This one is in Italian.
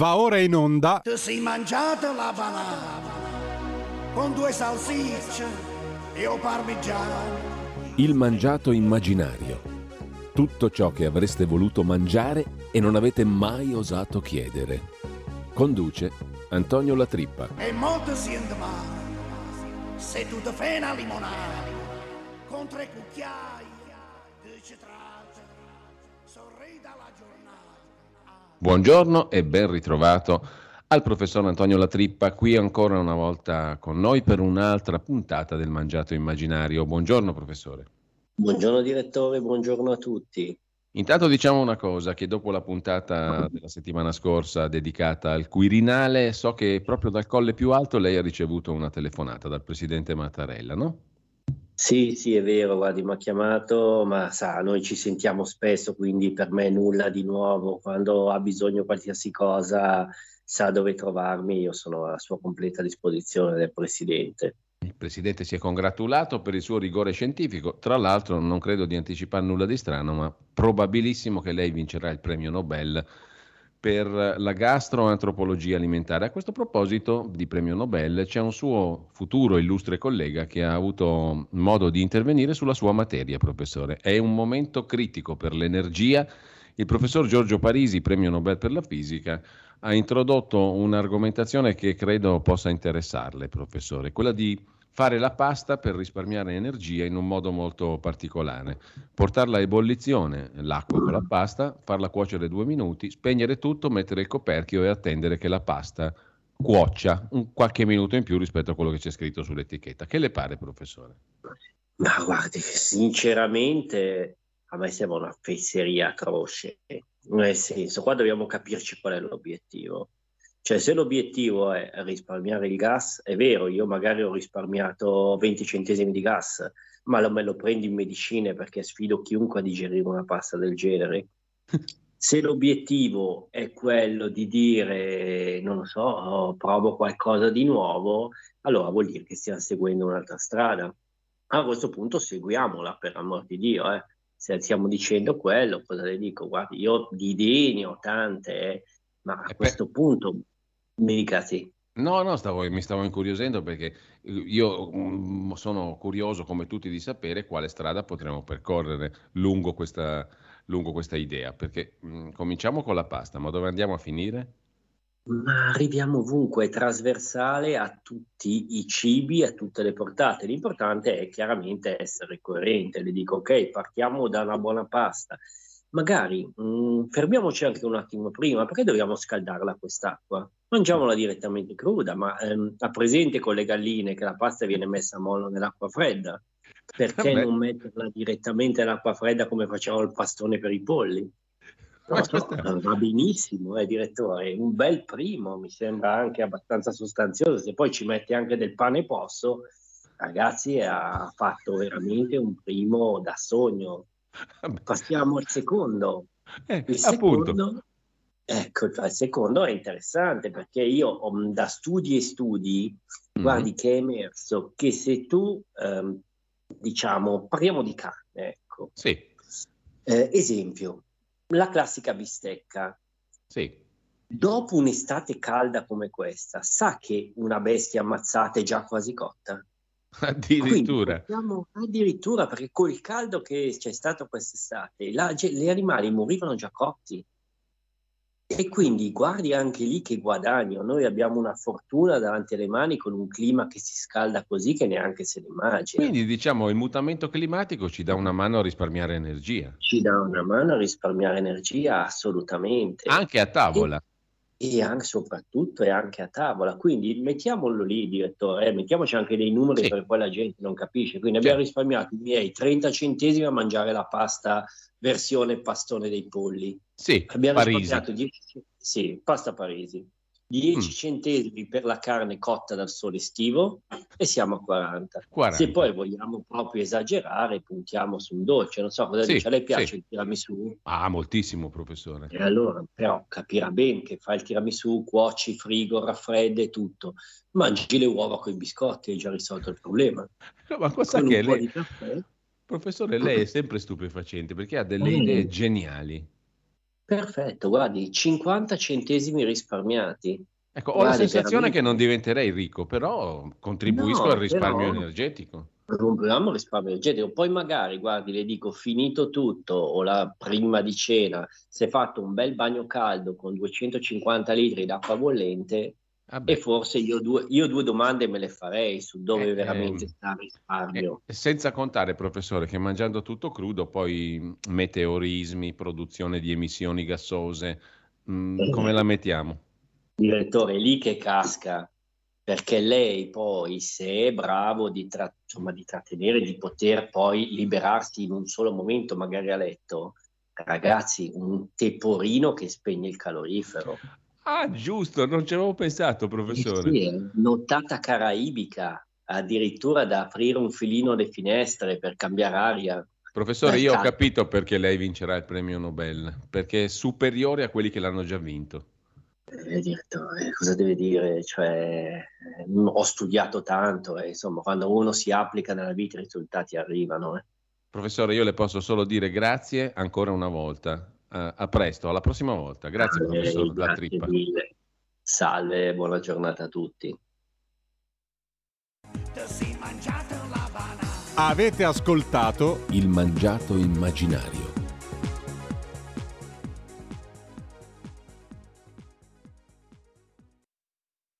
Va ora in onda. Ti sei mangiata la banana con due salsicce e o parmigiano. Il mangiato immaginario. Tutto ciò che avreste voluto mangiare e non avete mai osato chiedere. Conduce Antonio Latrippa. E molto si male. Se tu ti fai una limonata con tre cucchiai di citrato, sorrida la giornata. Buongiorno e ben ritrovato al professor Antonio Latrippa, qui ancora una volta con noi per un'altra puntata del Mangiato Immaginario. Buongiorno professore. Buongiorno direttore, buongiorno a tutti. Intanto diciamo una cosa, che dopo la puntata della settimana scorsa dedicata al Quirinale, so che proprio dal colle più alto lei ha ricevuto una telefonata dal presidente Mattarella, no? Sì, sì, è vero, guardi, mi ha chiamato, ma sa, noi ci sentiamo spesso, quindi per me nulla di nuovo. Quando ha bisogno di qualsiasi cosa, sa dove trovarmi, io sono a sua completa disposizione del presidente. Il Presidente si è congratulato per il suo rigore scientifico, tra l'altro non credo di anticipare nulla di strano, ma probabilissimo che lei vincerà il premio Nobel per la gastroantropologia alimentare. A questo proposito di premio Nobel c'è un suo futuro illustre collega che ha avuto modo di intervenire sulla sua materia, professore. È un momento critico per l'energia. Il professor Giorgio Parisi, premio Nobel per la fisica, ha introdotto un'argomentazione che credo possa interessarle, professore, quella di fare la pasta per risparmiare energia in un modo molto particolare. Portarla a ebollizione, l'acqua con la pasta, farla cuocere due minuti, spegnere tutto, mettere il coperchio e attendere che la pasta cuoccia un qualche minuto in più rispetto a quello che c'è scritto sull'etichetta. Che le pare, professore? Ma guardi, sinceramente a me sembra una fesseria croce, nel senso, qua dobbiamo capirci qual è l'obiettivo. Cioè, se l'obiettivo è risparmiare il gas, è vero, io magari ho risparmiato 20 centesimi di gas, ma lo, me lo prendo in medicine perché sfido chiunque a digerire una pasta del genere. Se l'obiettivo è quello di dire, non lo so, provo qualcosa di nuovo, allora vuol dire che stiamo seguendo un'altra strada. A questo punto seguiamola, per amor di Dio. Eh. Se stiamo dicendo quello, cosa le dico? Guardi, io di idee ne ho tante, eh, ma a questo punto mi dica sì. No, no, stavo, mi stavo incuriosendo perché io mh, sono curioso come tutti di sapere quale strada potremo percorrere lungo questa, lungo questa idea, perché mh, cominciamo con la pasta, ma dove andiamo a finire? Ma arriviamo ovunque, è trasversale a tutti i cibi, a tutte le portate. L'importante è chiaramente essere coerente. Le dico, ok, partiamo da una buona pasta. Magari mh, fermiamoci anche un attimo prima, perché dobbiamo scaldarla quest'acqua? Mangiamola direttamente cruda, ma ehm, ha presente con le galline che la pasta viene messa a mollo nell'acqua fredda? Perché Vabbè. non metterla direttamente nell'acqua fredda come facciamo il pastone per i polli? No, no, va benissimo, eh, direttore, un bel primo, mi sembra anche abbastanza sostanzioso. Se poi ci mette anche del pane posso, ragazzi, ha fatto veramente un primo da sogno. Passiamo al secondo. Eh, Il appunto. Ecco, il secondo è interessante perché io ho- da studi e studi, Mhm. guardi che è emerso che se tu, ehm, diciamo, parliamo di carne, ecco, Sì, Eh, esempio, la classica bistecca. sì. Dopo un'estate calda come questa, sa che una bestia ammazzata è già quasi cotta? Addirittura. Quindi possiamo- addirittura perché col caldo che c'è stato quest'estate, la- gli animali morivano già cotti. E quindi guardi anche lì che guadagno. Noi abbiamo una fortuna davanti alle mani con un clima che si scalda così che neanche se ne immagina. Quindi diciamo il mutamento climatico ci dà una mano a risparmiare energia, Ci dà una mano a risparmiare energia assolutamente. anche a tavola. E anche, soprattutto e anche a tavola. Quindi mettiamolo lì, direttore, eh, mettiamoci anche dei numeri Sì. perché poi la gente non capisce. Quindi abbiamo risparmiato i miei 30 centesimi a mangiare la pasta versione pastone dei polli. Sì, Abbiamo Parisi. risparmiato 10, sì, pasta Parisi. 10 Mm. centesimi per la carne cotta dal sole estivo e siamo a 40. 40. Se poi vogliamo proprio esagerare, puntiamo su un dolce. Non so cosa Sì, dice, a lei piace sì. il tiramisù? Ah, moltissimo, professore. E allora, però, capirà bene che fai il tiramisù, cuoci, frigo, raffredda e tutto. Mangi le uova con i biscotti, hai già risolto il problema. No, ma cosa che lei, professore, lei è sempre stupefacente perché ha delle Mm. idee geniali. Perfetto, guardi, 50 centesimi risparmiati. Ecco, ho guardi, la sensazione veramente... che non diventerei ricco, però contribuisco no, al risparmio però... energetico rompiamo risparmio energetico. Poi magari, guardi, le dico, finito tutto, o la prima di cena, se fatto un bel bagno caldo con 250 litri d'acqua bollente, ah e forse io due, io due, domande me le farei su dove eh, veramente eh, sta il risparmio. Eh, senza contare, professore, che mangiando tutto crudo, poi meteorismi, produzione di emissioni gassose, mh, mm, come la mettiamo? Direttore, lì che casca perché lei poi, se è bravo di, tra- insomma, di trattenere, di poter poi liberarsi in un solo momento, magari a letto, ragazzi, un teporino che spegne il calorifero. Ah, giusto, non ci avevo pensato, professore. Sì, sì, nottata caraibica, addirittura da aprire un filino alle finestre per cambiare aria. Professore, io ho capito perché lei vincerà il premio Nobel, perché è superiore a quelli che l'hanno già vinto. Eh, direttore, cosa deve dire? Cioè, eh, ho studiato tanto e insomma, quando uno si applica nella vita i risultati arrivano. Eh. Professore, io le posso solo dire grazie ancora una volta. Uh, a presto, alla prossima volta. Grazie, ah, professor La Trippa. Mille. Salve, buona giornata a tutti. Avete ascoltato Il mangiato immaginario